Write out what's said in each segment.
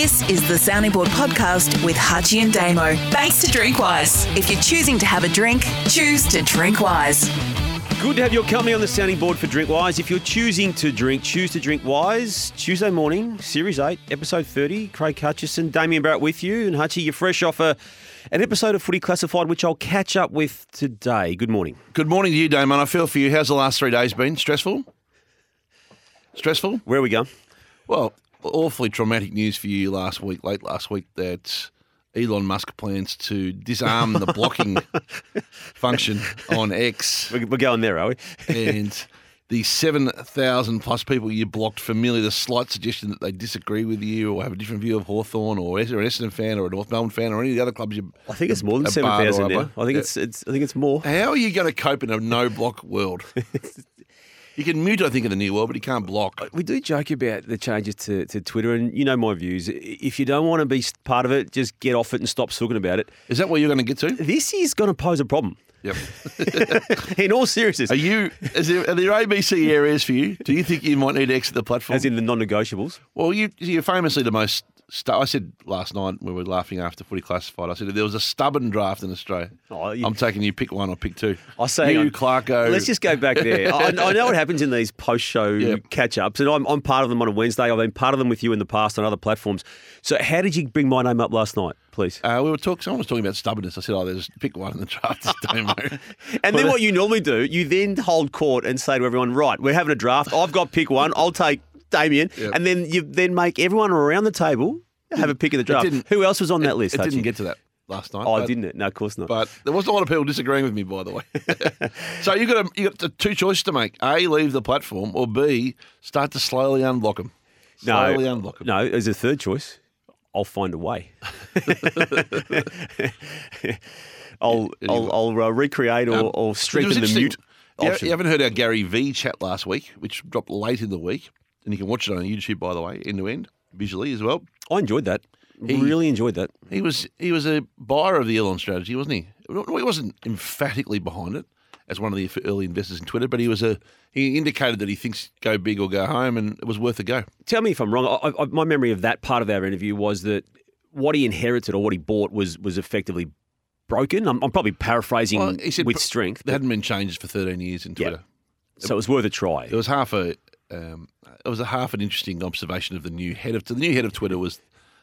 This is the Sounding Board podcast with Hutchie and Damo. Thanks to Drinkwise. If you're choosing to have a drink, choose to drink wise. Good to have your company on the sounding board for Drinkwise. If you're choosing to drink, choose to drink wise. Tuesday morning, Series 8, Episode 30. Craig Hutchison, Damien Barrett with you. And Hutchie, you're fresh off a, an episode of Footy Classified, which I'll catch up with today. Good morning. Good morning to you, Damo. I feel for you. How's the last three days been? Stressful? Stressful? Where are we going? Well, awfully traumatic news for you last week, late last week, that Elon Musk plans to disarm the blocking function on X. We're going there, are we? And the 7,000 plus people you blocked for merely the slight suggestion that they disagree with you or have a different view of Hawthorn or are an Essendon fan or a North Melbourne fan or any of the other clubs you. I think it's more than a seven bar or thousand now. I think it's it's. I think it's more. How are you going to cope in a no block world? you can mute, I think, in the new world, but you can't block. Uh, we do joke about the changes to, to Twitter, and you know my views. If you don't want to be part of it, just get off it and stop talking about it. Is that where you're going to get to? This is going to pose a problem. Yep. In all seriousness, Are you? Is there, are there ABC areas for you? Do you think you might need to exit the platform? as in the non-negotiables. well, you, you're famously the most. I said last night when we were laughing after Footy Classified. I said if there was a stubborn draft in Australia. Oh, you- I'm taking you pick one or pick two. I say, you. Clarko. Let's just go back there. I, I know what happens in these post-show Yep. catch-ups, and I'm, I'm part of them on a Wednesday. I've been part of them with you in the past on other platforms. So, how did you bring my name up last night, please? Uh, we were talking. Someone was talking about stubbornness. I said, "Oh, there's pick one in the draft." And then what you normally do, you then hold court and say to everyone, right, we're having a draft. I've got pick one. I'll take Damien. Yep. And then you then make everyone around the table have a pick of the draft. Who else was on that list? It Hutchie? didn't get to that last night. Oh, but- didn't it? No, of course not. But there wasn't a lot of people disagreeing with me, by the way. so you got a, you got the two choices to make: a, leave the platform, or b, start to slowly unblock them. Slowly no, unblock them. no, as a third choice, I'll find a way. I'll, I'll, I'll uh, recreate or, or strengthen the mute You, you haven't heard our Gary Vee chat last week, which dropped late in the week, and you can watch it on YouTube, by the way, end to end, visually as well. I enjoyed that. He- really enjoyed that. He was he was a buyer of the Elon strategy, wasn't he? He wasn't emphatically behind it as one of the early investors in Twitter, but he was a he indicated that he thinks go big or go home, and it was worth a go. Tell me if I'm wrong. I, I, my memory of that part of our interview was that what he inherited or what he bought was was effectively broken. I'm, I'm probably paraphrasing Well, he said with pro- strength, There hadn't been changes for 13 years in. Twitter. so it was worth a try. It was half a um, it was a half an interesting observation of the new head of the new head of Twitter was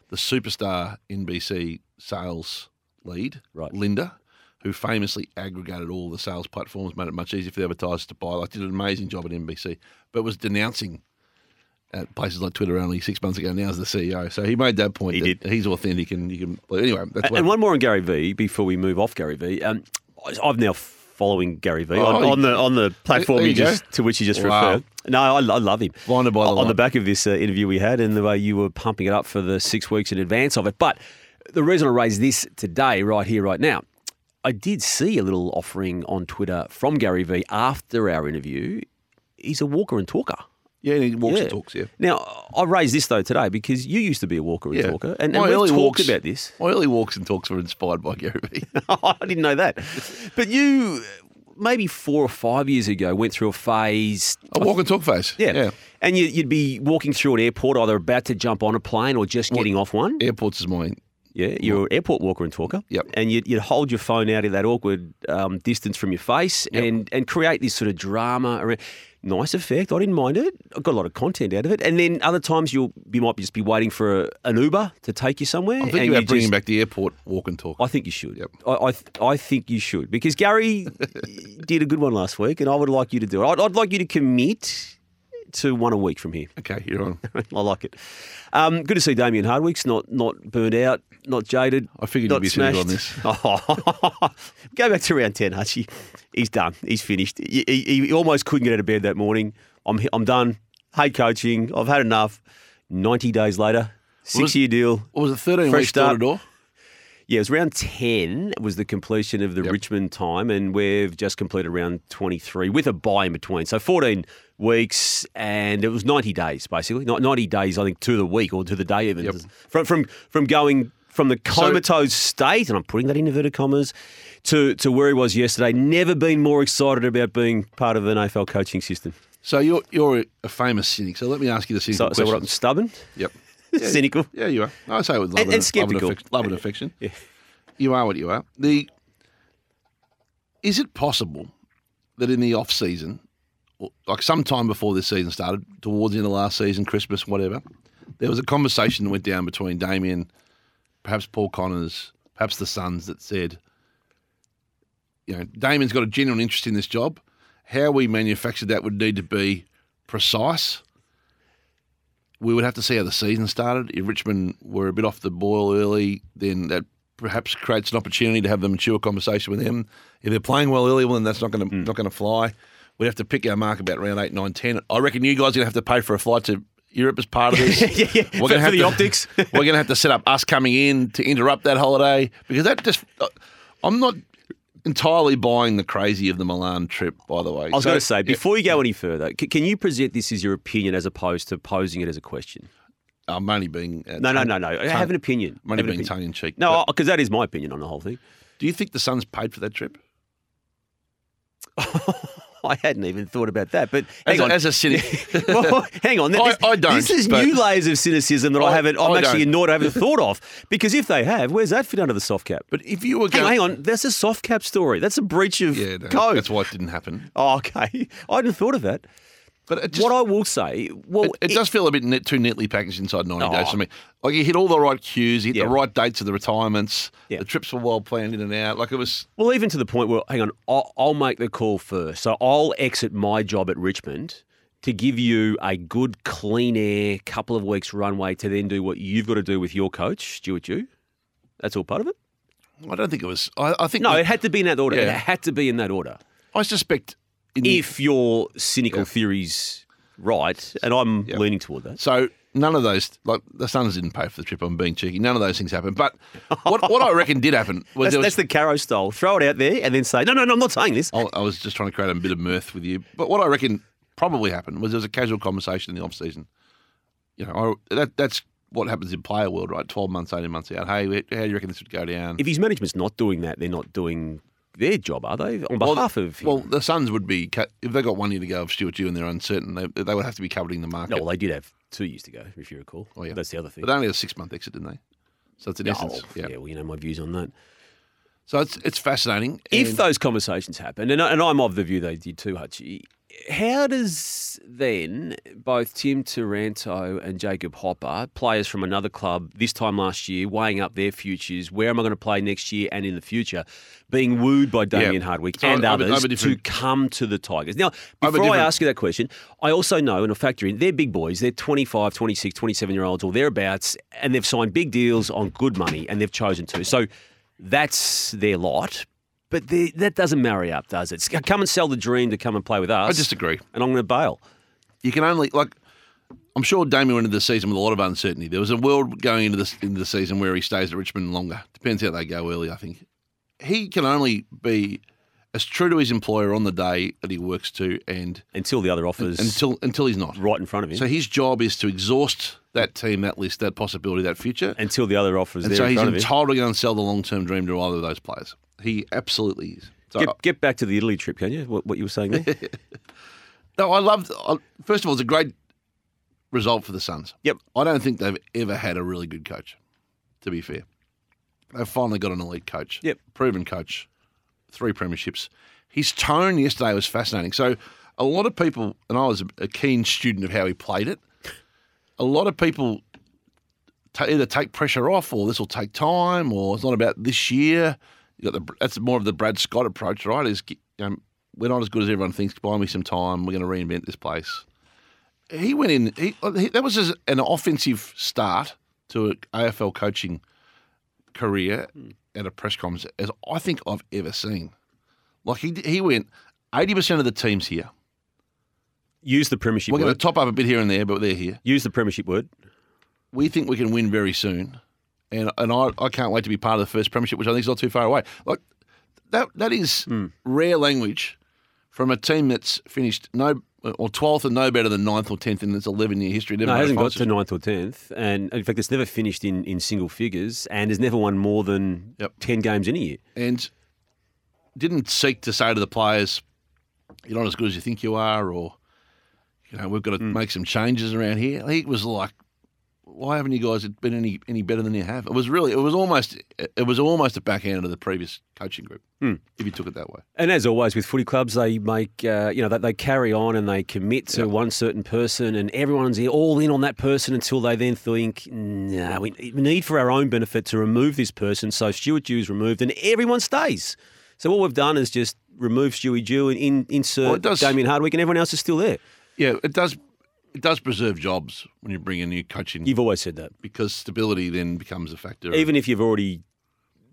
the superstar NBC sales lead, Right. Linda, who famously aggregated all the sales platforms, made it much easier for the advertisers to buy. Like did an amazing job at NBC, but was denouncing at places like Twitter only six months ago. Now as the CEO, so he made that point. He that did. He's authentic, and you can. Well, anyway, that's And, and one more on Gary Vee before we move off Gary Vee. Um, I've now following Gary Vee Oh, on, on the on the platform you go. just, to which you just Wow. referred. No, I, I love him. Blinded by the on the back of this uh, interview we had and the way you were pumping it up for the six weeks in advance of it. But the reason I raised this today, right here, right now, I did see a little offering on Twitter from Gary Vee after our interview. He's a walker and talker. Yeah, and he walks and talks. Yeah. Now, I raised this though today because you used to be a walker and Yeah. talker, and, My and we've early talked walks- about this. My early walks and talks were inspired by Gary Vee. I didn't know that. But you, maybe four or five years ago, went through a phase. a walk and talk face. Yeah. And you, you'd be walking through an airport, either about to jump on a plane or just getting off one. Airports is my Yeah, you're an airport walker and talker. Yep. And you'd, you'd hold your phone out of that awkward um, distance from your face and, and create this sort of drama. Around. Nice effect. I didn't mind it. I got a lot of content out of it. And then other times you'll you might just be waiting for a, an Uber to take you somewhere. And thinking you bringing just- back the airport walk and talk. I think you should. Yep. I, I, th- I think you should because Gary did a good one last week, and I would like you to do it. I'd, I'd like you to commit to one a week from here. Okay, you're on. I like it. Um, good to see Damien Hardwick's not not burned out, not jaded. I figured you'd be smashed. on this. Go back to round ten, Hutchie. He's done. He's finished. He, he, he almost couldn't get out of bed that morning. I'm I'm done. Hate coaching. I've had enough. Ninety days later, six year deal. What was it, 13 Fresh weeks door to start. door? Yeah, it was round 10 was the completion of the Yep. Richmond time, and we've just completed round 23 with a bye in between. So 14 weeks, and it was 90 days, basically. Not 90 days, I think, to the week or to the day even. Yep. From, from, from going from the comatose state, and I'm putting that in inverted commas, to, to where he was yesterday. Never been more excited about being part of an AFL coaching system. So you're you're a famous cynic. So let me ask you the cynical So, so what, I'm stubborn? Yep. Cynical. Yeah, you are. I say it with love And- and, and sceptical. love and affection. Love and affection. You are what you are. The is it possible that in the off season, or like sometime before this season started, towards the end of last season, Christmas, whatever, there was a conversation that went down between Damien, perhaps Paul Connors, perhaps the Suns that said, you know, Damien's got a genuine interest in this job. How we manufactured that would need to be precise. We would have to see how the season started. If Richmond were a bit off the boil early, then that perhaps creates an opportunity to have the mature conversation with them. If they're playing well early, well, then that's not going to hmm. not going to fly. We'd have to pick our mark about round eight, nine, ten. I reckon you guys are going to have to pay for a flight to Europe as part of this. yeah, yeah. We're For- gonna for have the to- optics. we're going to have to set up us coming in to interrupt that holiday because that just. uh, I'm not entirely buying the crazy of the Milan trip. By the way, I was going to say, before you go any further, c- can you present this as your opinion as opposed to posing it as a question? I'm only being uh, No, no, tongue- no, no. tongue- Have an opinion. I'm only being opinion. tongue in cheek. No, because that is my opinion on the whole thing. do you think the Suns paid for that trip? I hadn't even thought about that, but As hang a, on. as a cynic, well, hang on. This, I don't, This is new layers of cynicism that I, I- haven't. I'm I actually don't. annoyed I haven't thought of. Because if they have, where's that fit under the soft cap? but if you were Hang on, going, hang on. That's a soft cap story. That's a breach of yeah, no, code. that's why it didn't happen. Oh, okay. I hadn't thought of that. But just, what I will say, well, it, it does feel a bit net, too neatly packaged inside 90 days Oh. to me. Like you hit all the right cues, you hit Yeah. the right dates of the retirements, Yeah. the trips were well planned in and out. Like it was, Well, even to the point where, hang on, I'll, I'll make the call first. So I'll exit my job at Richmond to give you a good, clean air, couple of weeks runway to then do what you've got to do with your coach, Stuart Dew. That's all part of it? I don't think it was. I, I think No, it had to be in that order. It had to be in that order. I suspect. If your cynical Yeah. theory's right, and I'm Yeah. leaning toward that. So none of those, like the Suns didn't pay for the trip. I'm being cheeky. None of those things happened. But what, what I reckon did happen was That's, was. that's the Caro style. Throw it out there and then say, no, no, no, I'm not saying this. I I was just trying to create a bit of mirth with you. But what I reckon probably happened was there was a casual conversation in the off season. You know, I, that that's what happens in player world, right? Twelve months, eighteen months out. Hey, how do you reckon this would go down? If his management's not doing that, they're not doing their job, are they? On behalf of him. well, the Suns would be if they got one year to go of Stuart Dew and they're uncertain, they, they would have to be coveting the market. No, well, they did have two years to go, if you recall. Oh, yeah. That's the other thing. but they only had a six month exit, didn't they? So it's in Oh, essence, yeah. yeah. well, you know my views on that. So it's it's fascinating. If and- those conversations happen, and, and I'm of the view they did too, Hutchie, how does then both Tim Taranto and Jacob Hopper, players from another club this time last year, weighing up their futures, where am I going to play next year and in the future, being wooed by Damien Hardwick and I have a- I others a to come to the Tigers? Now, before I ask you that question, I also know, and I factor in, they're big boys. They're 25, 26, 27 year olds or thereabouts, and they've signed big deals on good money, and they've chosen to. So that's their lot. But they, that doesn't marry up, does it? Come and sell the dream to come and play with us. I disagree. And I'm going to bail. You can only like. I'm sure Damien went into the season with a lot of uncertainty. There was a world going into this into the season where he stays at Richmond longer. Depends how they go early. I think he can only be as true to his employer on the day that he works to, and Until the other offers until until he's not. right in front of him. So his job is to exhaust that team, that list, that possibility, that future. until the other offers And there so in he's front of him. entitled to go and sell the long term dream to either of those players. He absolutely is. So Get, get back to the Italy trip, can you? What, what you were saying there? No, I love. I, first of all, it's a great result for the Suns. Yep. I don't think they've ever had a really good coach. To be fair, they've finally got an elite coach. Yep. proven coach, three premierships. His tone yesterday was fascinating. So, a lot of people, and I was a- keen student of how he played it. A lot of people ta either take pressure off, or this will take time, or it's not about this year. You got the that's more of the Brad Scott approach, right? Is you know, we're not as good as everyone thinks. Buy me some time. We're going to reinvent this place. He went in. He, oh, he, that was an offensive start to an AFL coaching career hmm. at a press conference as I think I've ever seen. Like he he went eighty percent of the teams here. Use the premiership We're going to top up a bit here and there, but they're here. Use the premiership word. We think we can win very soon, and and I, I can't wait to be part of the first premiership, which I think is not too far away. Like that that is Hmm. rare language from a team that's finished no or twelfth and no better than ninth or tenth in its eleven year history. Never No, it hasn't got to ninth or tenth, and in fact, it's never finished in, in single figures, and has never won more than Yep. ten games in a year. and didn't seek to say to the players, "You're not as good as you think you are," or you know, we've got to Hmm. make some changes around here. He was like, why haven't you guys been any any better than you have? It was really, it was almost, it was almost a backhand of the previous coaching group, Hmm. if you took it that way. And as always with footy clubs, they make uh, you know they, they carry on and they commit to one certain person, and everyone's all in on that person until they then think, nah, we need for our own benefit to remove this person. So Stuart Dew's removed, and everyone stays. So what we've done is just remove Stewie Dew and in, insert Well, does- Damien Hardwick, and everyone else is still there. Yeah, it does, it does preserve jobs when you bring a new coach in You've always said that, because stability then becomes a factor. even if you've already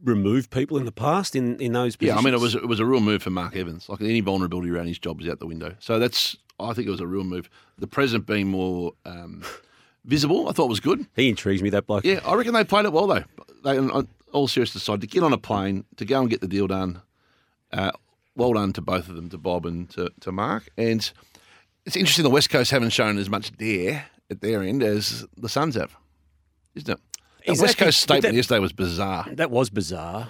removed people in the past in, in those positions. yeah. I mean, it was it was a real move for Mark Evans. Like any vulnerability around his job is out the window. So that's, I think it was a real move. The president being more um, visible, I thought was good. he intrigues me that bloke. Yeah, I reckon they played it well though. They, on all serious aside, to get on a plane to go and get the deal done. Uh, well done to both of them, to Bob and to, to Mark. And it's interesting the West Coast haven't shown as much dare at their end as the Suns have, isn't it? The West Coast statement that- yesterday was bizarre. That was bizarre.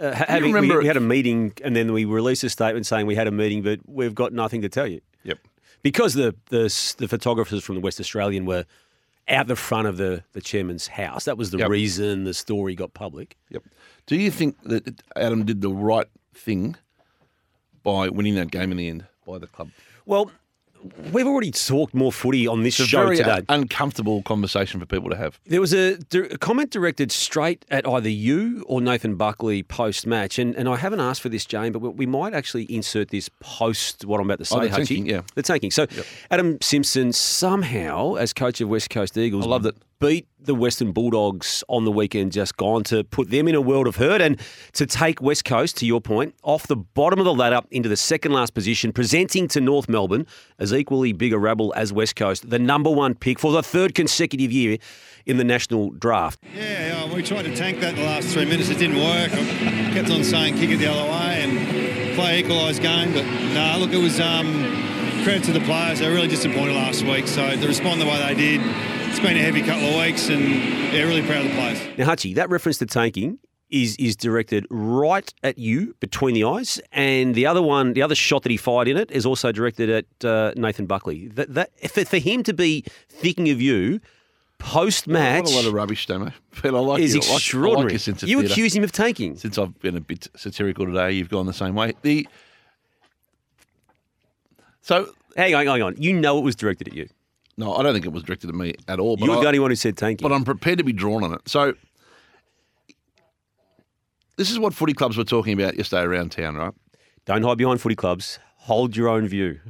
Uh, ha- having, we, remember- we had a meeting and then we released a statement saying we had a meeting, but we've got nothing to tell you Yep. because the the, the photographers from the West Australian were out the front of the, the chairman's house. That was the Yep. reason the story got public. Yep. Do you think that Adam did the right thing by winning that game in the end by the club? Well, we've already talked more footy on this It's show very today. uncomfortable conversation for people to have. There was a, a comment directed straight at either you or Nathan Buckley post match, and, and I haven't asked for this, Jane, but we, might actually insert this post what I'm about to oh, say. Oh, the tanking, yeah. the tanking. So Adam Simpson somehow, as coach of West Coast Eagles, I loved it. Beat the Western Bulldogs on the weekend, just gone to put them in a world of hurt and to take West Coast, to your point, off the bottom of the ladder into the second last position, presenting to North Melbourne as equally big a rabble as West Coast, the number one pick for the third consecutive year in the national draft. Yeah, yeah, we tried to tank that the last three minutes. It didn't work. I kept on saying kick it the other way and play equalised game. But no, look, it was um, credit to the players. They were really disappointed last week. So to respond the way they did, it's been a heavy couple of weeks, and yeah, really proud of the players. Now, Hutchie, that reference to tanking is is directed right at you between the eyes, and the other one, the other shot that he fired in it, is also directed at uh, Nathan Buckley. That, that for, for him to be thinking of you post match What a lot of rubbish, Damo. But I like is you. I like- I like extraordinary. sense of you theatre. accuse him of taking. Since I've been a bit satirical today, you've gone the same way. The so Hang on, hang on. You know it was directed at you. No, I don't think it was directed at me at all. But You were I- the only one who said thank you. but I'm prepared to be drawn on it. So this is what footy clubs were talking about yesterday around town, right? Don't hide behind footy clubs. Hold your own view.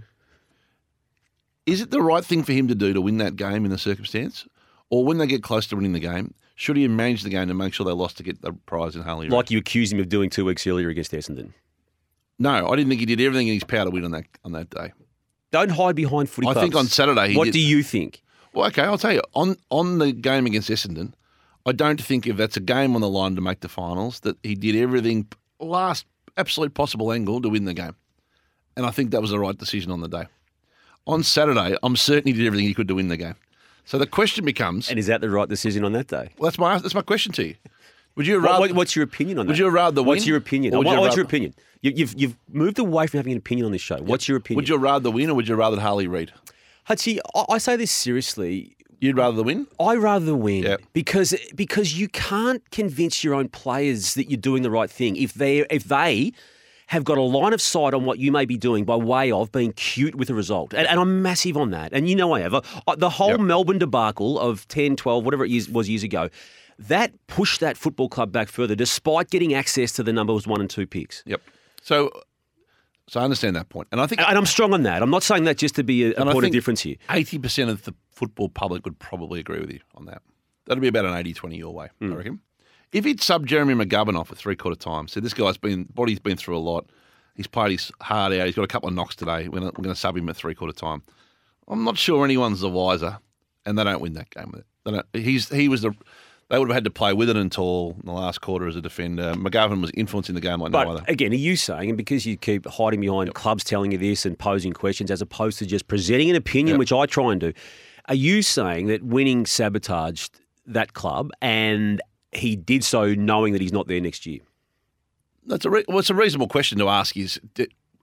Is it the right thing for him to do to win that game in the circumstance? Or when they get close to winning the game, should he have managed the game to make sure they lost to get the prize in Harley? Like you accused him of doing two weeks earlier against Essendon. No, I didn't think he did everything in his power to win on that on that day. Don't hide behind footy I clubs. think on Saturday he what did- do you think? Well, okay, I'll tell you. On on the game against Essendon, I don't think if that's a game on the line to make the finals, that he did everything last absolute possible angle to win the game. And I think that was the right decision on the day. On Saturday, I'm certain he did everything he could to win the game. So the question becomes, And is that the right decision on that day? well, that's my that's my question to you. Would you What, rather what- what's your opinion on that? Would you rather What's win, your opinion? or would What- you what's your opinion? You, you've you've moved away from having an opinion on this show. What's your opinion? would you rather win or would you rather Harley Reid? Hutchie, I, I say this seriously. You'd rather the win? I rather the win Yep. because because you can't convince your own players that you're doing the right thing if they if they have got a line of sight on what you may be doing by way of being cute with a result. And, and I'm massive on that. And you know I have. The whole Yep. Melbourne debacle of 10, 12, whatever it was years ago, that pushed that football club back further despite getting access to the numbers one and two picks. Yep. So, so I understand that point, and I think And I'm strong on that. I'm not saying that just to be a, a point of difference here. Eighty percent of the football public would probably agree with you on that. That'd be about an 80-20 your way, Hmm. I reckon. If he'd sub Jeremy McGovern off at three quarter time, said this guy's been body's been through a lot. He's played his heart out. He's got a couple of knocks today. We're gonna, we're going to sub him at three quarter time. I'm not sure anyone's the wiser, and they don't win that game with it. They don't, he's he was the. They would have had to play with it and tall in the last quarter as a defender. McGovern was influencing the game like But no other. again, are you saying, and because you keep hiding behind clubs telling you this and posing questions as opposed to just presenting an opinion, Yep. which I try and do, are you saying that winning sabotaged that club and he did so knowing that he's not there next year? That's a re- well, it's a reasonable question to ask. Is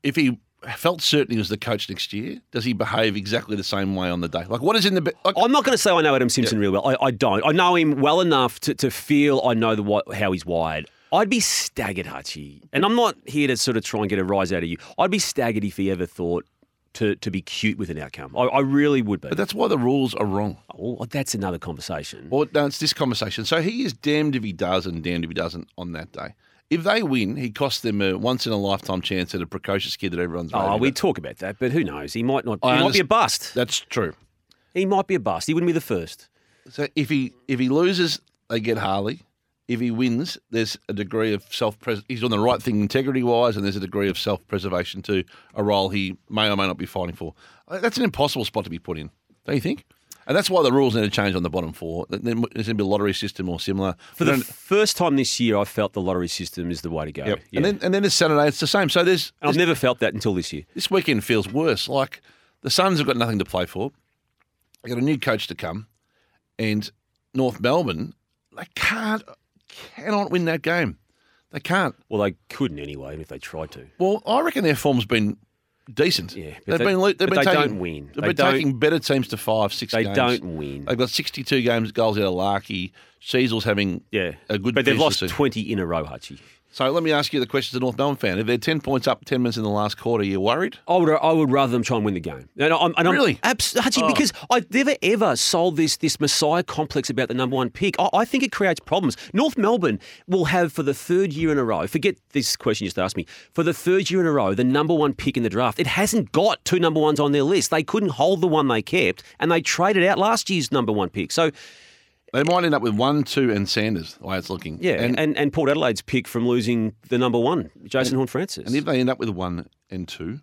if he felt certain he was the coach next year, does he behave exactly the same way on the day? Like, what is in the be- like? I'm not going to say I know Adam Simpson really well. I, I don't. I know him well enough to, to feel I know the what, how he's wired. I'd be staggered, Hutchie. And I'm not here to sort of try and get a rise out of you. I'd be staggered if he ever thought to, to be cute with an outcome. I, I really would be. But that's why the rules are wrong. Oh, that's another conversation. Well, no, it's this conversation. So he is damned if he does and damned if he doesn't on that day. If they win, he costs them a once in a lifetime chance at a precocious kid that everyone's. Oh, we about. talk about that, but who knows? He might not. He I might be a bust. That's true. He might be a bust. He wouldn't be the first. So if he if he loses, they get Harley. If he wins, there's a degree of self. He's on the right thing integrity wise, and there's a degree of self preservation to a role he may or may not be fighting for. Uh, That's an impossible spot to be put in, don't you think? And that's why the rules need to change on the bottom four. Then There's going to be a lottery system or similar. For the first time this year, I felt the lottery system is the way to go. Yep. Yeah. And then and then it's Saturday. It's the same. So there's And I've never felt that until this year. this weekend feels worse. Like the Suns have got nothing to play for. They got a new coach to come, and North Melbourne they can't cannot win that game. They can't. Well, they couldn't anyway, even if they tried to. Well, I reckon their form's been decent. Yeah, they've they- been they've been they taking, don't win. They've They been taking better teams to five, six. They games. don't win. They've got sixty-two games goals out of Larkey. Sheezel's having Yeah, a good. But they've lost twenty in a row, Hutchie. So let me ask you the question as a North Melbourne fan: If they're ten points up, ten minutes in the last quarter, you worried? I would, I would rather them try and win the game. And I'm, and I'm Really? abs- Hutchie, Oh. because I've never ever sold this this messiah complex about the number one pick. I, I think it creates problems. North Melbourne will have for the third year in a row. Forget this question you just asked me. For the third year in a row, the number one pick in the draft. It hasn't got two number ones on their list. They couldn't hold the one they kept, and they traded out last year's number one pick. So They might end up with one, two, and Sanders. The way it's looking. yeah, and, and, and, Port Adelaide's pick from losing the number one, Jason Horne-Francis. and if they end up with one and two,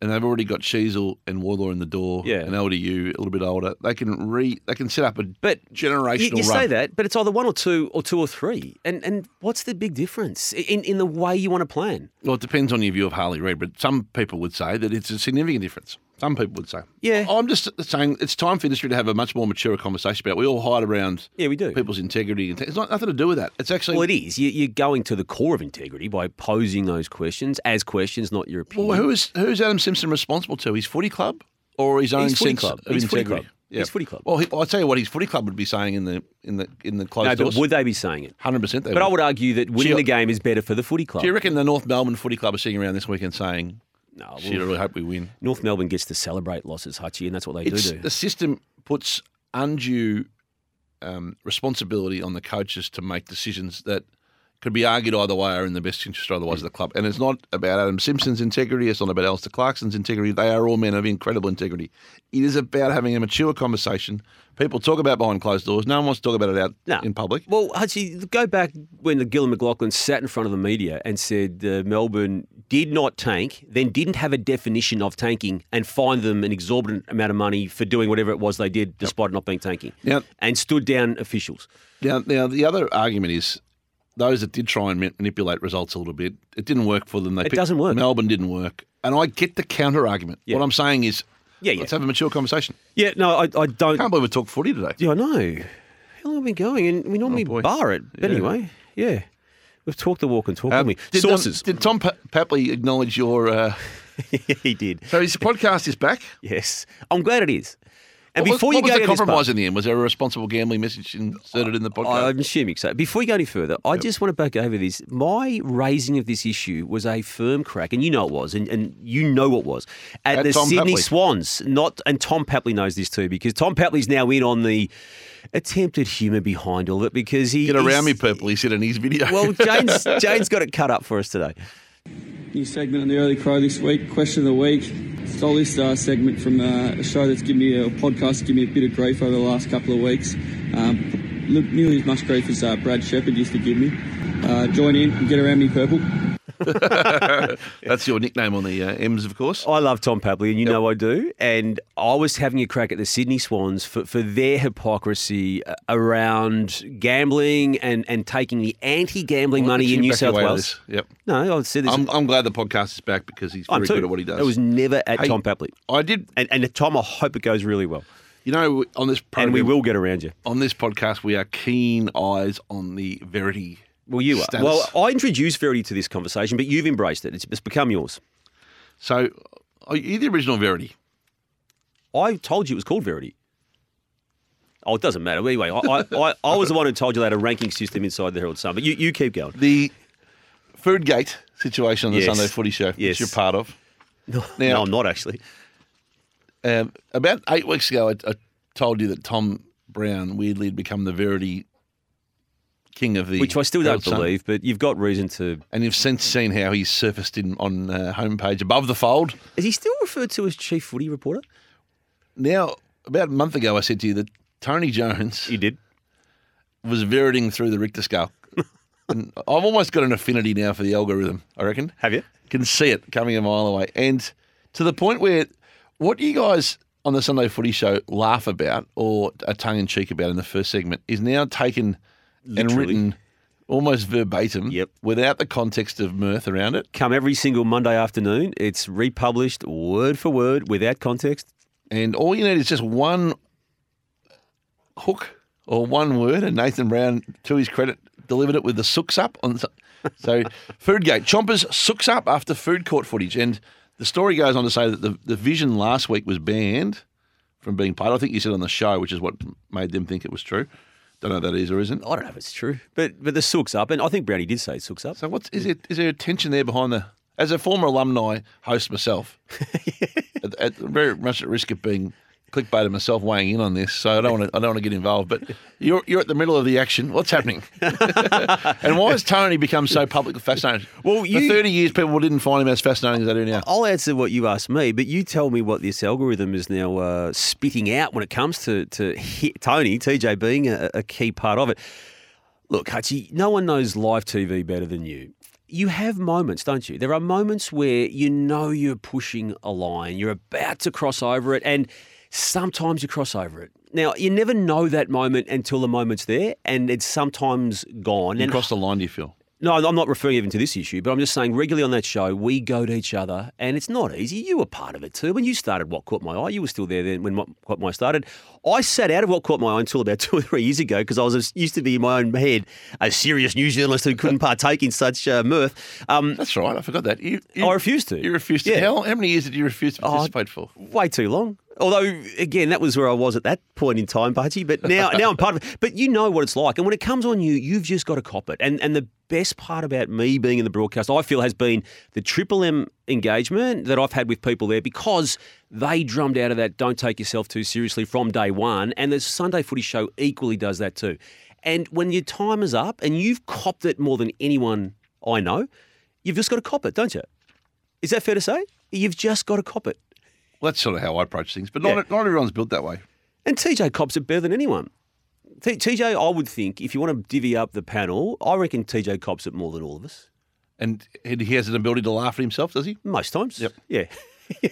and they've already got Sheezel and Wardlaw in the door, Yeah. and LDU a little bit older, they can re they can set up a But generational You, you say that, but it's either one or two, or two or three. And and what's the big difference in in the way you want to plan? Well, it depends on your view of Harley Reid, but some people would say that it's a significant difference. Some people would say. Yeah. I'm just saying it's time for industry to have a much more mature conversation about. it. We all hide around Yeah, we do. people's integrity. and It's not nothing to do with that. It's actually Well, it is. You, you're going to the core of integrity by posing those questions as questions, not your opinion. Well, who is who's Adam Simpson responsible to? His footy club or his own His footy sense club. of His footy integrity? club. His footy club. Well, he, I'll tell you what his footy club would be saying in the in the in the closed no, doors. but would they be saying it? Hundred percent. But I would argue that winning Gee, the game is better for the footy club. Do you reckon the North Melbourne Footy Club are sitting around this weekend saying, no, "Shit, I well, really hope we win"? North Melbourne gets to celebrate losses, Hutchie, and that's what they It's, do do. the system puts undue um, responsibility on the coaches to make decisions that could be argued either way are in the best interest or otherwise of the club. And it's not about Adam Simpson's integrity. It's not about Alastair Clarkson's integrity. They are all men of incredible integrity. It is about having a mature conversation. People talk about behind closed doors. No one wants to talk about it out No. in public. Well, Hutchie, go back when the Gillon McLachlan sat in front of the media and said uh, Melbourne did not tank, then didn't have a definition of tanking, and fined them an exorbitant amount of money for doing whatever it was they did, despite not being tanking, Now- and stood down officials. Now, now the other argument is those that did try and manipulate results a little bit, it didn't work for them. They It doesn't work. Melbourne didn't work, and I get the counter argument. Yeah. What I'm saying is, Yeah, yeah. let's have a mature conversation. Yeah, no, I, I don't. I can't believe we talk footy today. Yeah, I know. How long have we been going? And we normally Oh, bar it. But Yeah. anyway, yeah. We've talked the walk and talk, Um, we? did, um, Sources. did Tom pa- Papley acknowledge your? Uh, he did. so his podcast is back. Yes. I'm glad it is. And what before was, you what was go the compromise part- in the end? Was there a responsible gambling message inserted in the podcast? I'm assuming so. Before you go any further, I just want to back over this. My raising of this issue was a firm crack, and you know it was, and, and you know what was at, At the Tom Sydney Papley. Swans. Not and Tom Papley knows this too because Tom Papley's now in on the attempted humour behind all of it because he Get around me, purple. He said in his video. Well, Jane's Jane's got it cut up for us today. New segment on the Early Crow this week. Question of the week. Stole this uh, segment from uh, a show that's given me a podcast, that's given me a bit of grief over the last couple of weeks. Um, nearly as much grief as uh, Brad Shepard used to give me. Uh, join in and get around me, purple. That's your nickname on the uh, M's, of course. I love Tom Papley, and you know I do. And I was having a crack at the Sydney Swans for, for their hypocrisy uh, around gambling and, and taking the anti-gambling Well, money in New South Wales. Yep. No, I said this. I'm, I'm glad the podcast is back because he's very good at what he does. It was never at Hey, Tom Papley. I did, And, and Tom, I hope it goes really well. You know, on this program, And we will get around you. on this podcast, we are keen eyes on the Verity. Well, you are. Well, I introduced Verity to this conversation, but you've embraced it. It's, it's become yours. So, are you the original Verity? I told you it was called Verity. Oh, it doesn't matter. Anyway, I, I, I, was the one who told you they had a ranking system inside the Herald Sun, but you, you keep going. The Foodgate situation on the Yes. Sunday Footy Show, Yes. which you're part of. No, Now- no, I'm not actually. Um, about eight weeks ago, I, I told you that Tom Brown weirdly had become the Verity king of the. Which I still don't Sun. believe, but you've got reason to. And you've since seen how he's surfaced in on uh, homepage above the fold. Is he still referred to as chief footy reporter? Now, about a month ago, I said to you that Tony Jones You did. was veriting through the Richter scale. and I've almost got an affinity now for the algorithm, I reckon. Have you? Can see it coming a mile away. And to the point where what you guys on the Sunday footy show laugh about or are tongue in cheek about in the first segment is now taken and written almost verbatim Yep. without the context of mirth around it. Come every single Monday afternoon. It's republished word for word without context. And all you need is just one hook or one word, and Nathan Brown, to his credit, delivered it with the sooks up on. So, Foodgate Chompers sooks up after food court footage, and the story goes on to say that the, the Vision last week was banned from being played. I think you said on the show, which is what made them think it was true. Don't know if that is or isn't. I don't know if it's true, but but the sook's up, and I think Brownie did say it sook's up. So, what's is it? Is there a tension there behind the? As a former alumni host myself, at, at very much at risk of being clickbaited myself weighing in on this, so I don't want to. I don't want to get involved. But you're you're at the middle of the action. What's happening? and why has Tony become so publicly fascinating? Well, for thirty years, people didn't find him as fascinating as they do now. I'll answer what you asked me, but you tell me what this algorithm is now uh, spitting out when it comes to to hit Tony TJ being a, a key part of it. Look, Hutchie, no one knows live TV better than you. You have moments, don't you? There are moments where you know you're pushing a line, you're about to cross over it, and sometimes you cross over it. Now, you never know that moment until the moment's there, and it's sometimes gone. You and crossed the line, do you feel? no, I'm not referring even to this issue, but I'm just saying regularly on that show, we go to each other, and it's not easy. You were part of it too. When you started What Caught My Eye, you were still there then when What Caught My Eye started. I sat out of What Caught My Eye until about two or three years ago because I was used to be in my own head a serious news journalist who couldn't partake in such uh, mirth. Um, That's right. I forgot that. You, you, I refused to. You refused to. Yeah. How, how many years did you refuse to Oh, participate for? way too long. Although, again, that was where I was at that point in time, Budgie. But now, now I'm part of it. But you know what it's like, and when it comes on you, you've just got to cop it. And and the best part about me being in the broadcast, I feel, has been the Triple M engagement that I've had with people there because they drummed out of that "don't take yourself too seriously" from day one, and the Sunday Footy Show equally does that too. And when your time is up, and you've copped it more than anyone I know, you've just got to cop it, don't you? Is that fair to say? You've just got to cop it. Well, that's sort of how I approach things, but not, Yeah. not everyone's built that way. And TJ cops it better than anyone. T- TJ, I would think, if you want to divvy up the panel, I reckon TJ cops it more than all of us. And he has an ability to laugh at himself, does he? Most times. Yep. Yeah.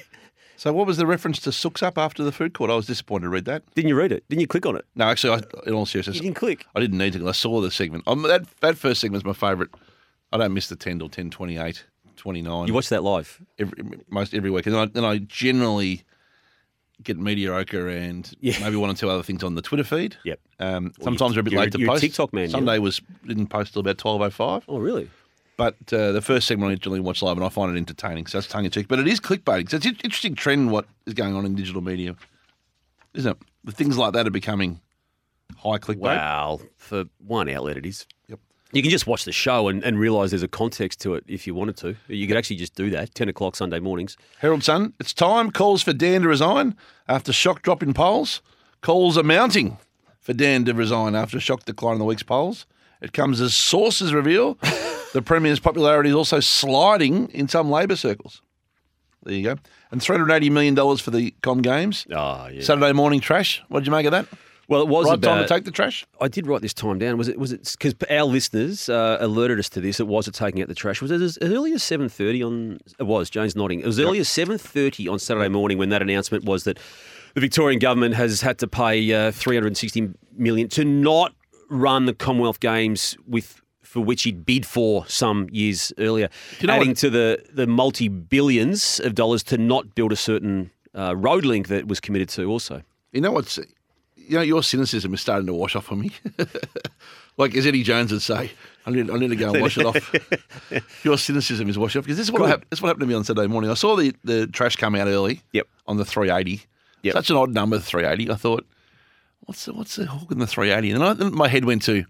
So, what was the reference to Sooks Up after the food court? I was disappointed to read that. Didn't you read it? Didn't you click on it? No, actually, I, in all seriousness, You didn't click. I didn't need to. I saw the segment. Um, that that first segment segment's my favourite. I don't miss the 10 till 10, 28, 29. You watch that live. every, most every week. And I, and I generally get mediocre and Yeah. maybe one or two other things on the Twitter feed. Yep. Um, sometimes they're a bit late to you're post. TikTok man, yeah. Sunday was didn't post till about twelve oh five. Oh, really? But uh, the first segment I generally watch live, and I find it entertaining. So that's tongue in cheek. But it is clickbaiting. So it's an interesting trend what is going on in digital media, isn't it? The things like that are becoming high clickbait. Wow. For one outlet, it is. Yep. You can just watch the show and, and realise there's a context to it if you wanted to. You could actually just do that, 10 o'clock Sunday mornings. Herald Sun, it's time. Calls for Dan to resign after shock drop in polls. Calls are mounting for Dan to resign after a shock decline in the week's polls. It comes as sources reveal the Premier's popularity is also sliding in some Labor circles. There you go. And $380 million for the Com Games. Oh, yeah. Saturday morning trash. What did you make of that? Well, it was Right about... time to take the trash? I did write this time down. Was it? Was it? Because our listeners uh, alerted us to this. It was at taking out the trash. Was it as early as seven thirty on? It was. James nodding. It was early as seven thirty on Saturday morning when that announcement was that the Victorian government has had to pay uh, three hundred and sixty million to not run the Commonwealth Games with. For which he'd bid for some years earlier, you know adding what- to the the multi billions of dollars to not build a certain uh, road link that was committed to. Also, You know what's you know, your cynicism is starting to wash off on me. like as Eddie Jones would say, I need, I need to go and wash it off. your cynicism is washing off because this is what happened. This is what happened to me on Saturday morning. I saw the, the trash come out early. Yep. On the 380. Yep. Such an odd number, 380. I thought, what's the, what's the hook in the 380? And I, then my head went to,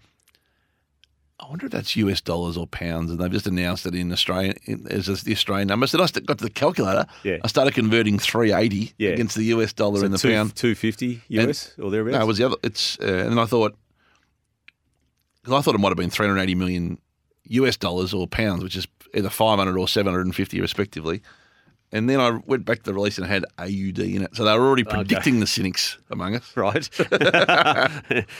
I wonder if that's US dollars or pounds, and they've just announced it in Australia as the Australian number. So then I got to the calculator. Yeah. I started converting 380 Yeah. against the US dollar So and the two, pound. 250 US or thereabouts? No, it was the other. It's uh, and I thought because I thought it might have been 380 million US dollars or pounds, which is either 500 or 750 respectively. And then I went back to the release and it had AUD in it, so they were already predicting the cynics among us. right.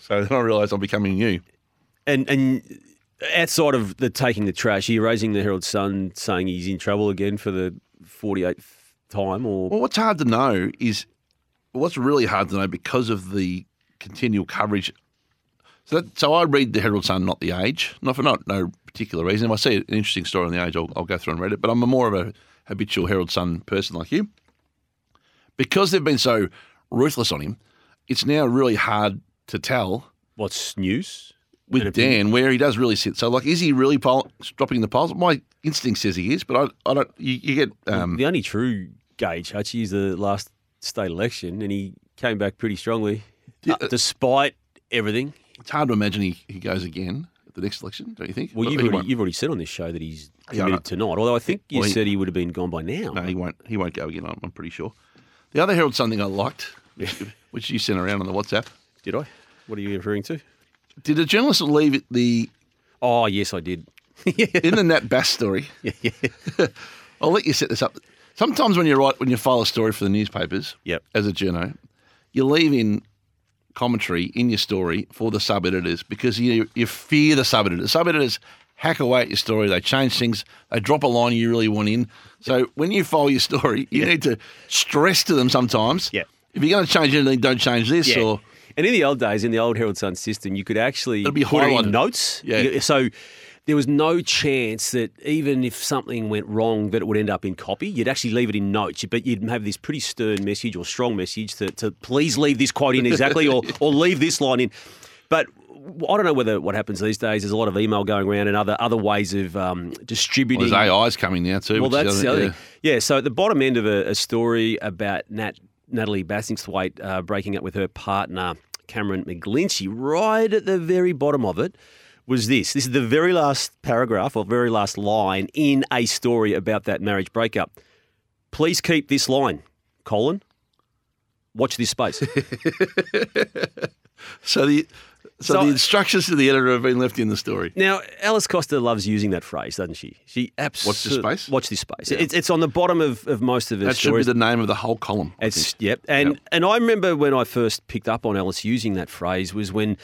So then I realised I'm becoming you. And and outside of the taking the trash, are you raising the Herald Sun saying he's in trouble again for the 48th time or Well, what's hard to know is what's really hard to know because of the continual coverage. So, that, so I read the Herald Sun, not the Age, not for not no particular reason. If I see an interesting story on the Age, I'll, I'll go through and read it. But I'm a more of a habitual Herald Sun person like you. Because they've been so ruthless on him, it's now really hard to tell what's news? With. Dan where he does really sit. So, like, is he really dropping the polls? My instinct says he is, but I, I don't. You, you get um, the only true gauge, Hutchie, is the last state election, and he came back pretty strongly, Yeah. uh, despite everything. It's hard to imagine he, he goes again at the next election, don't you think? Well, you've already, you've already said on this show that he's committed know. to not. Although I think you Well, he- said he would have been gone by now. No, he won't. He won't go again. I'm, I'm pretty sure. The other Herald something I liked, which, which you sent around on the WhatsApp. Did I? What are you referring to? Did a journalist leave it the Oh, yes, I did. in the Nat Bass story? I'll let you set this up. Sometimes when you write when you file a story for the newspapers, Yep. as a journo, you leave in commentary in your story for the sub editors because you you fear the sub editors. Sub editors hack away at your story. They change things. They drop a line you really want in. So when you file your story, you need to stress to them sometimes. Yeah. If you're going to change anything, don't change this. Yeah. Or And in the old days, in the old Herald Sun system, you could actually It'd be put in notes. Yeah. So there was no chance that even if something went wrong, that it would end up in copy. You'd actually leave it in notes, but you'd have this pretty stern message or strong message to, to please leave this quote in exactly or, or leave this line in. But I don't know whether what happens these days. There's a lot of email going around and other other ways of um, distributing. there's AI's coming now too. Well, that's the other yeah. thing. Yeah, so at the bottom end of a, a story about Nat, Natalie Bassingthwaite uh, breaking up with her partner, Cameron McGlinchey, right at the very bottom of it was this. This is the very last paragraph or very last line in a story about that marriage breakup. Please keep this line, colon. Watch this space. So the so, So- the instructions to the editor have been left in the story. Now, Alice Coster loves using that phrase, doesn't she? She absolutely Watch this space? Watch this space. It's, it's on the bottom of, of most of her That should be the name of the whole column. I It's think. yep, and Yep. and I remember when I first picked up on Alice using that phrase was when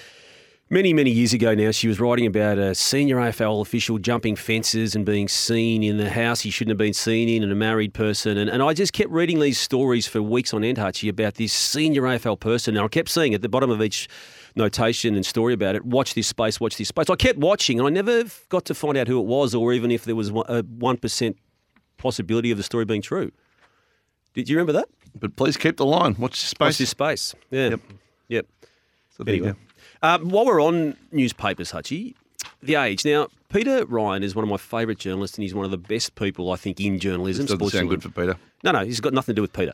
many many years ago now she was writing about a senior AFL official jumping fences and being seen in the house he shouldn't have been seen in and a married person and, and I just kept reading these stories for weeks on end Hutchie about this senior AFL person and I kept seeing at the bottom of each notation and story about it watch this space watch this space I kept watching and I never got to find out who it was or even if there was a 1% possibility of the story being true did you remember that But please keep the line. Watch the space. Watch this space. Yeah. Yep. Yep. So there you go. Um, while we're on newspapers, Hutchie, The Age. Now, Peter Ryan is one of my favourite journalists, and he's one of the best people, I think, in journalism. Doesn't sound good for Peter. No, no, he's got nothing to do with Peter.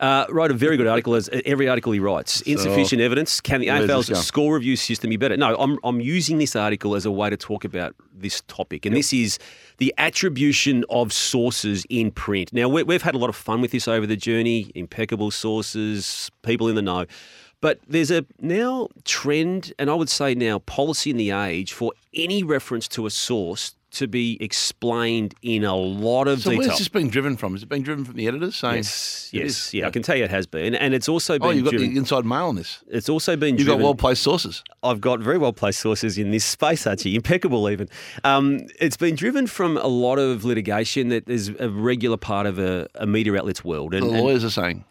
Uh, wrote a very good article, as every article he writes. Insufficient evidence. Can the AFL's score review system be better? No, I'm, I'm using this article as a way to talk about this topic. And this is the attribution of sources in print. Now, we, we've had a lot of fun with this over the journey impeccable sources, people in the know. But there's a now trend, and I would say now policy in the age for any reference to a source to be explained in a lot of So detail. So where's this being driven from? Is it being driven from the editors saying? Yes, yes, is? yeah, I can tell you it has been, and it's also been Oh, you've got driven. the inside mail on this. it's also been You've got well placed sources. I've got very well placed sources in this space, actually, impeccable even. Um, it's been driven from a lot of litigation that is a regular part of a, a media outlet's world, The and, and lawyers are saying.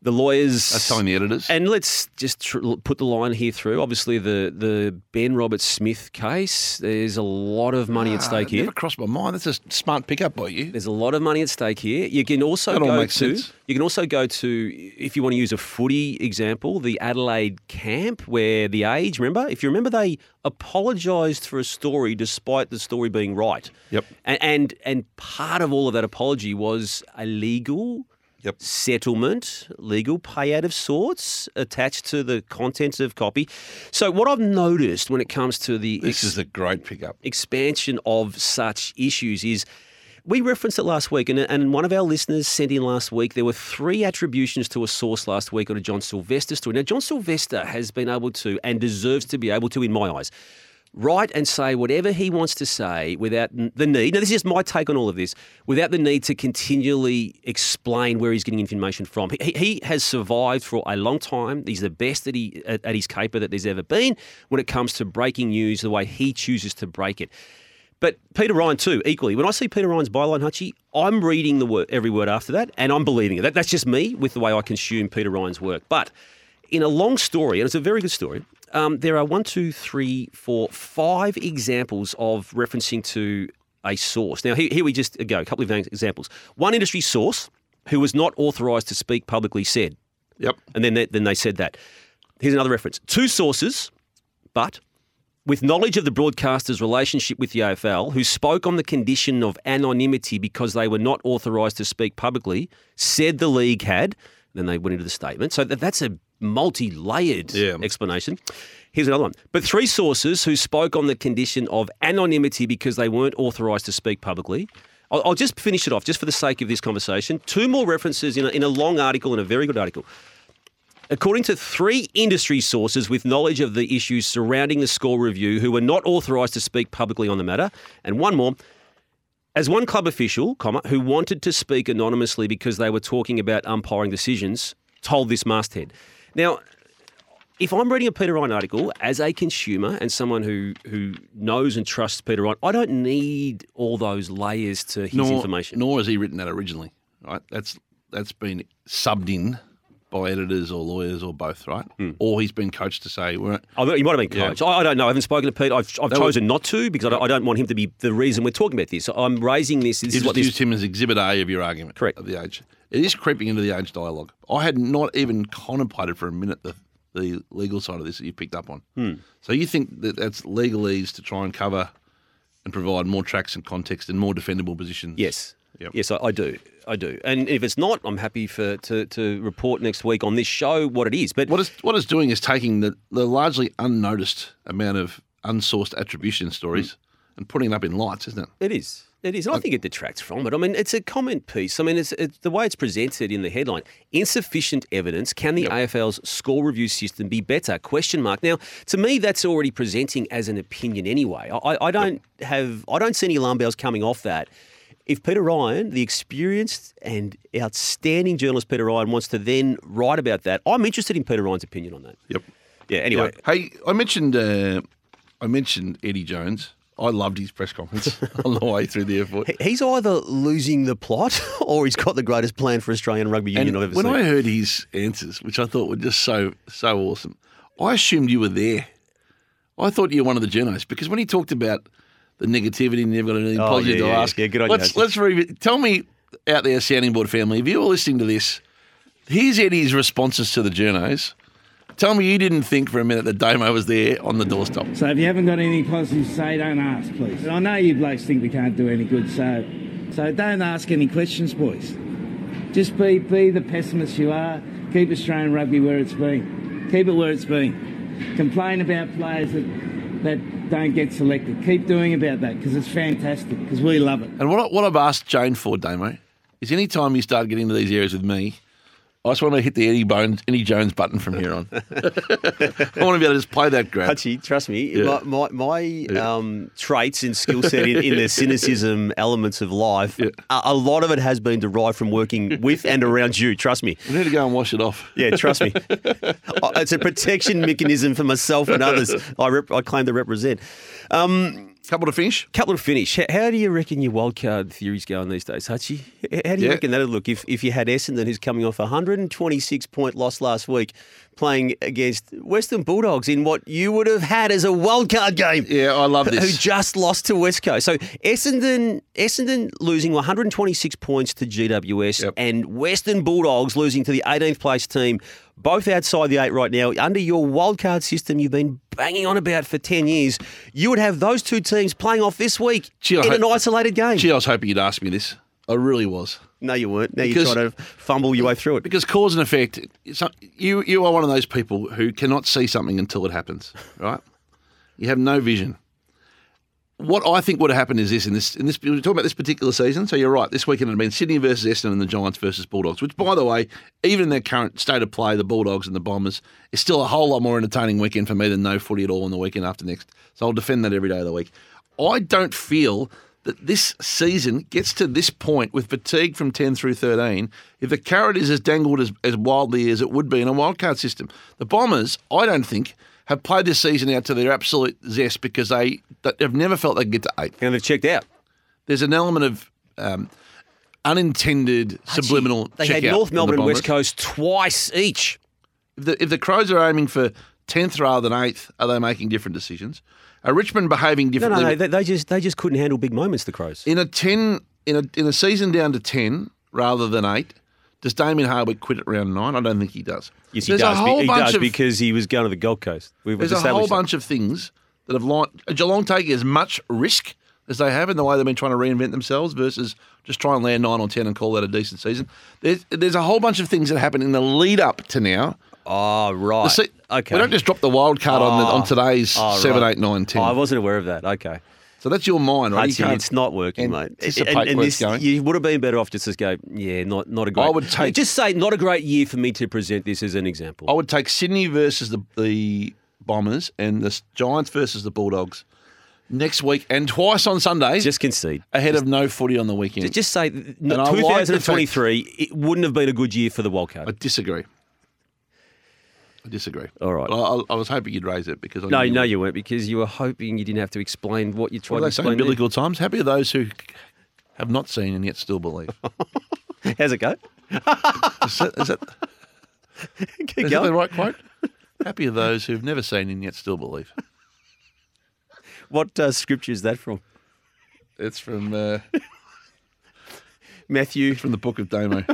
The lawyers. That's telling the editors. And let's just tr- put the line here through. Obviously, the the Ben Roberts-Smith case. There's a lot of money at Ah, stake here. Never crossed my mind. That's a smart pickup by you. There's a lot of money at stake here. You can also That all go makes to sense. you can also go to if you want to use a footy example, the Adelaide camp where the age, remember? If you remember they apologised for a story despite the story being right. Yep. And and, and part of all of that apology was a legal Yep. settlement, legal payout of sorts attached to the contents of copy. So what I've noticed when it comes to the This is a great pickup. expansion of such issues is we referenced it last week, and, and one of our listeners sent in last week. There were three attributions to a source last week on a John Silvester story. Now, John Silvester has been able to and deserves to be able to, in my eyes, write and say whatever he wants to say without the need. Now, this is just my take on all of this. Without the need to continually explain where he's getting information from. He, he has survived for a long time. He's the best at, he, at, at his caper that there's ever been when it comes to breaking news the way he chooses to break it. But Peter Ryan too, equally. When I see Peter Ryan's byline, Hutchie, I'm reading the word, every word after that, and I'm believing it. That, that's just me with the way I consume Peter Ryan's work. But in a long story, and it's a very good story, um, there are one, two, three, four, five examples of referencing to a source. Now, here, here we just go. A couple of examples. One industry source who was not authorised to speak publicly said, Yep. and then they, then they said that. Here's another reference. Two sources, but with knowledge of the broadcaster's relationship with the AFL, who spoke on the condition of anonymity because they were not authorised to speak publicly, said the league had. Then they went into the statement. So that, that's a multi-layered Yeah. explanation. Here's another one. But three sources who spoke on the condition of anonymity because they weren't authorised to speak publicly. I'll, I'll just finish it off, just for the sake of this conversation. Two more references in a, in a long article, in a very good article. According to three industry sources with knowledge of the issues surrounding the score review who were not authorised to speak publicly on the matter, and one more, as one club official, comma, who wanted to speak anonymously because they were talking about umpiring decisions, told this masthead. Now, if I'm reading a Peter Ryan article as a consumer and someone who who knows and trusts Peter Ryan, I don't need all those layers to his Nor, information. nor has he written that originally. Right. That's that's been subbed in by editors or lawyers or both. Right. Hmm. Or he's been coached to say we're. Oh, he might have been Yeah. coached. I, I don't know. I haven't spoken to Pete. I've, I've chosen not to because I don't, I don't want him to be the reason we're talking about this. I'm raising this. This You is what just this. used him as exhibit A of your argument. Correct. Of the age. It is creeping into the age dialogue. I had not even contemplated for a minute the the legal side of this that you picked up on. Hmm. So you think that that's legalese to try and cover and provide more tracks and context and more defendable positions? Yes. Yep. Yes, I, I do. I do. And if it's not, I'm happy for to, to report next week on this show what it is. But What it's what it's doing is taking the, the largely unnoticed amount of unsourced attribution stories and putting it up in lights, isn't it? It is. It is. And I think it detracts from it. I mean, it's a comment piece. I mean, it's, it's the way it's presented in the headline. Insufficient evidence. Can the AFL's score review system be better? Question mark. Now, to me, that's already presenting as an opinion anyway. I, I don't have. I don't see any alarm bells coming off that. If Peter Ryan, the experienced and outstanding journalist Peter Ryan, wants to then write about that, I'm interested in Peter Ryan's opinion on that. Yep. Yeah. Anyway, Hey, I mentioned uh, I mentioned Eddie Jones. I loved his press conference on the way through the airport. he's either losing the plot or he's got the greatest plan for Australian rugby union And I've ever when seen. When I heard his answers, which I thought were just so so awesome, I assumed you were there. I thought you were one of the journos because when he talked about the negativity and you've got anything Oh, positive yeah, to yeah, ask, yeah, good on let's let's revi- tell me out there, sounding board family, if you were listening to this, here's Eddie's responses to the journos. Tell me you didn't think for a minute that Damo was there on the doorstep. So if you haven't got anything positive to say, don't ask, please. And I know you blokes think we can't do any good, so so don't ask any questions, boys. Just be be the pessimist you are. Keep Australian rugby where it's been. Keep it where it's been. Complain about players that that don't get selected. Keep doing about that because it's fantastic. Because we love it. And what, I- what I've asked Jane for, Damo, is any time you start getting into these areas with me, I just want to hit the Eddie Bones, Eddie Jones button from here on. I want to be able to just play that grab. Hutchie, trust me, Yeah. my, my, my um, traits and skill set in, in the cynicism elements of life, a, a lot of it has been derived from working with and around you. Trust me. We need to go and wash it off. Yeah, trust me. Oh, it's a protection mechanism for myself and others I, rep- I claim to represent. Um, Couple to finish. Couple to finish. How, how do you reckon your wildcard theory's going these days, Hutchie? How do you Yeah. reckon that'd look if, if you had Essendon, who's coming off a 126 point loss last week, playing against Western Bulldogs in what you would have had as a wildcard game? Yeah, I love this. who just lost to West Coast. So Essendon, Essendon losing 126 points to GWS, Yep. and Western Bulldogs losing to the 18th place team, both outside the eight right now. Under your wildcard system, you've been banging on about for 10 years. You would have those two teams playing off this week Gee, in an isolated game. Gee, I was hoping you'd ask me this. I really was. no, you weren't. Now Because- you're trying to fumble your way through it. Because cause and effect, you you are one of those people who cannot see something until it happens, right? You have no vision. What I think would have happened is this in this in this we're talking about this particular season. So you're right. This weekend had been Sydney versus Essendon and the Giants versus Bulldogs. Which, by the way, even in their current state of play, the Bulldogs and the Bombers is still a whole lot more entertaining weekend for me than no footy at all on the weekend after next. So I'll defend that every day of the week. I don't feel that this season gets to this point with fatigue from 10 through 13 if the carrot is as dangled as, as wildly as it would be in a wildcard system. The Bombers, I don't think, have played this season out to their absolute zest because they that have never felt they could get to eight. And they've checked out. There's an element of um, unintended subliminal They had checkout North Melbourne and West Coast twice each. If the, if the Crows are aiming for 10th rather than 8th, are they making different decisions? Are Richmond behaving No, differently? no, no. They, they just they just couldn't handle big moments. The Crows. In a 10 in a in a season down to 10 rather than 8, does Damien Hardwick quit at round 9? I don't think he does. Yes, he There's does. A be- whole he bunch does of, because he was going to the Gold Coast. We've there's a whole that. bunch of things that have lined, Geelong taking as much risk as they have in the way they've been trying to reinvent themselves versus just try and land 9 or 10 and call that a decent season. There's, there's a whole bunch of things that happen in the lead up to now Oh, right. Okay. We don't just drop the wild card on, the, on ah, today's Oh, seven, right. eight, nine, ten. Oh, I wasn't aware of that. Okay. So that's your mind, right? Hudson, can't- it's not working, mate. anticipate where it's going. You would have been better off just to go, yeah, not not a great. I would take- just say not a great year for me to present this as an example. I would take Sydney versus the, the Bombers and the Giants versus the Bulldogs next week and twice on Sunday just concede. ahead of no footy on the weekend. Just, just say, n- I like the 2023, it wouldn't have been a good year for the I disagree. I disagree. All right. But I, I, was hoping you'd raise it because I No, no, you weren't because you were hoping you didn't have to explain what you tried What to they say in explain. biblical times? Happy are those who have not seen and yet still believe. How's it go? Is that, is that, is that the right quote? Happy are those who've never seen and yet still believe. What uh, scripture is that from? It's from uh, Matthew. from the book of Damo.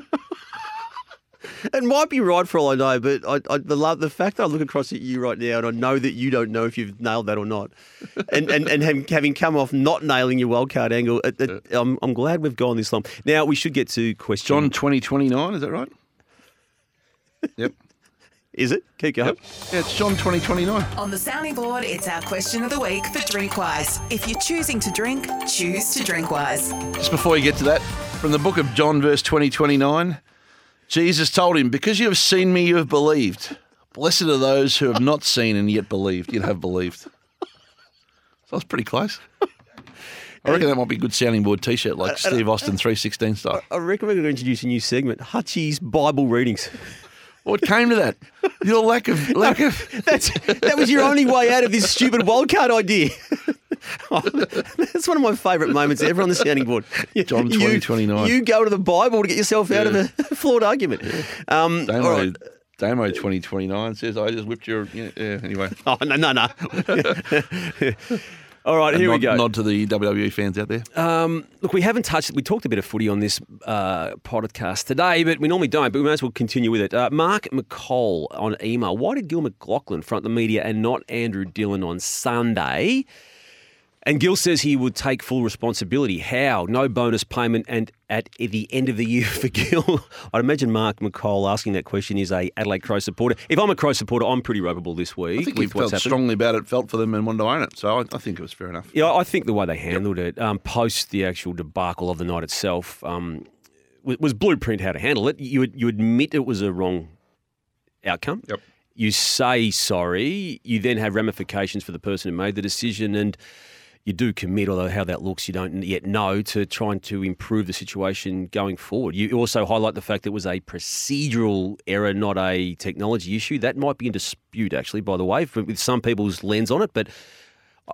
It might be right for all I know, but I, I the, love, the fact that I look across at you right now and I know that you don't know if you've nailed that or not, and and, and having, having come off not nailing your wildcard angle, it, it, I'm, I'm glad we've gone this long. Now we should get to question. John twenty twenty nine. Is that right? Yep. is it? Keep going. Yeah, it's John twenty twenty nine. On the sounding board, it's our question of the week for Drinkwise. If you're choosing to drink, choose to drink wise. Just before you get to that, from the book of John, verse twenty twenty nine, Jesus told him, "Because you have seen me, you have believed. Blessed are those who have not seen and yet believed. Yet have believed." So that's pretty close. I reckon that might be a good sounding board T-shirt, like Steve Austin three sixteen style. I reckon we're going to introduce a new segment: Hutchie's Bible readings. What came to that? Your lack of lack of. That's that was your only way out of this stupid wildcard idea. Oh, that's one of my favourite moments ever on the sounding board. John You- 2029. You go to the Bible to get yourself out of a flawed argument. Um, Damo, right. Damo twenty twenty nine says, "I just whipped your." Yeah, yeah, anyway, Oh no no no! All right, here nod, we go. Nod to the WWE fans out there. Um, look, we haven't touched. We talked a bit of footy on this uh, podcast today, but we normally don't. But we may as well continue with it. Uh, Mark McCall on email. Why did Gil McLachlan front the media and not Andrew Dillon on Sunday? And Gil says he would take full responsibility. How? No bonus payment, and at the end of the year for Gil. I'd imagine Mark McCall asking that question is a Adelaide Crow supporter. If I'm a Crow supporter, I'm pretty ropeable this week I think he felt strongly about it, felt for them, and wanted to own it. So I, I think it was fair enough. Yeah, I think the way they handled it um, post the actual debacle of the night itself um, was, was blueprint how to handle it. You you admit it was a wrong outcome. Yep. You say sorry. You then have ramifications for the person who made the decision, and you do commit. Although how that looks, you don't yet know to trying to improve the situation going forward. You also highlight the fact that it was a procedural error, not a technology issue. That might be in dispute, actually. By the way, with some people's lens on it, but.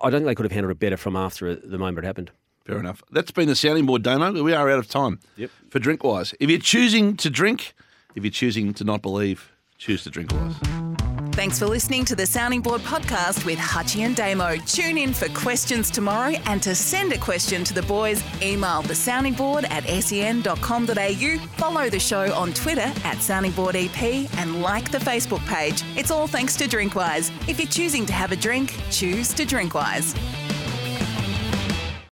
I don't think they could have handled it better from after the moment it happened. Fair enough. That's been the sounding board, Damo. We are out of time. Yep. For drink wise, if you're choosing to drink, if you're choosing to not believe, choose to drink wise. Thanks for listening to the Sounding Board podcast with Hutchie and Damo. Tune in for questions tomorrow and to send a question to the boys, email the sounding board at sen.com.au, follow the show on Twitter at soundingboardep and like the Facebook page. It's all thanks to Drinkwise. If you're choosing to have a drink, choose to Drinkwise.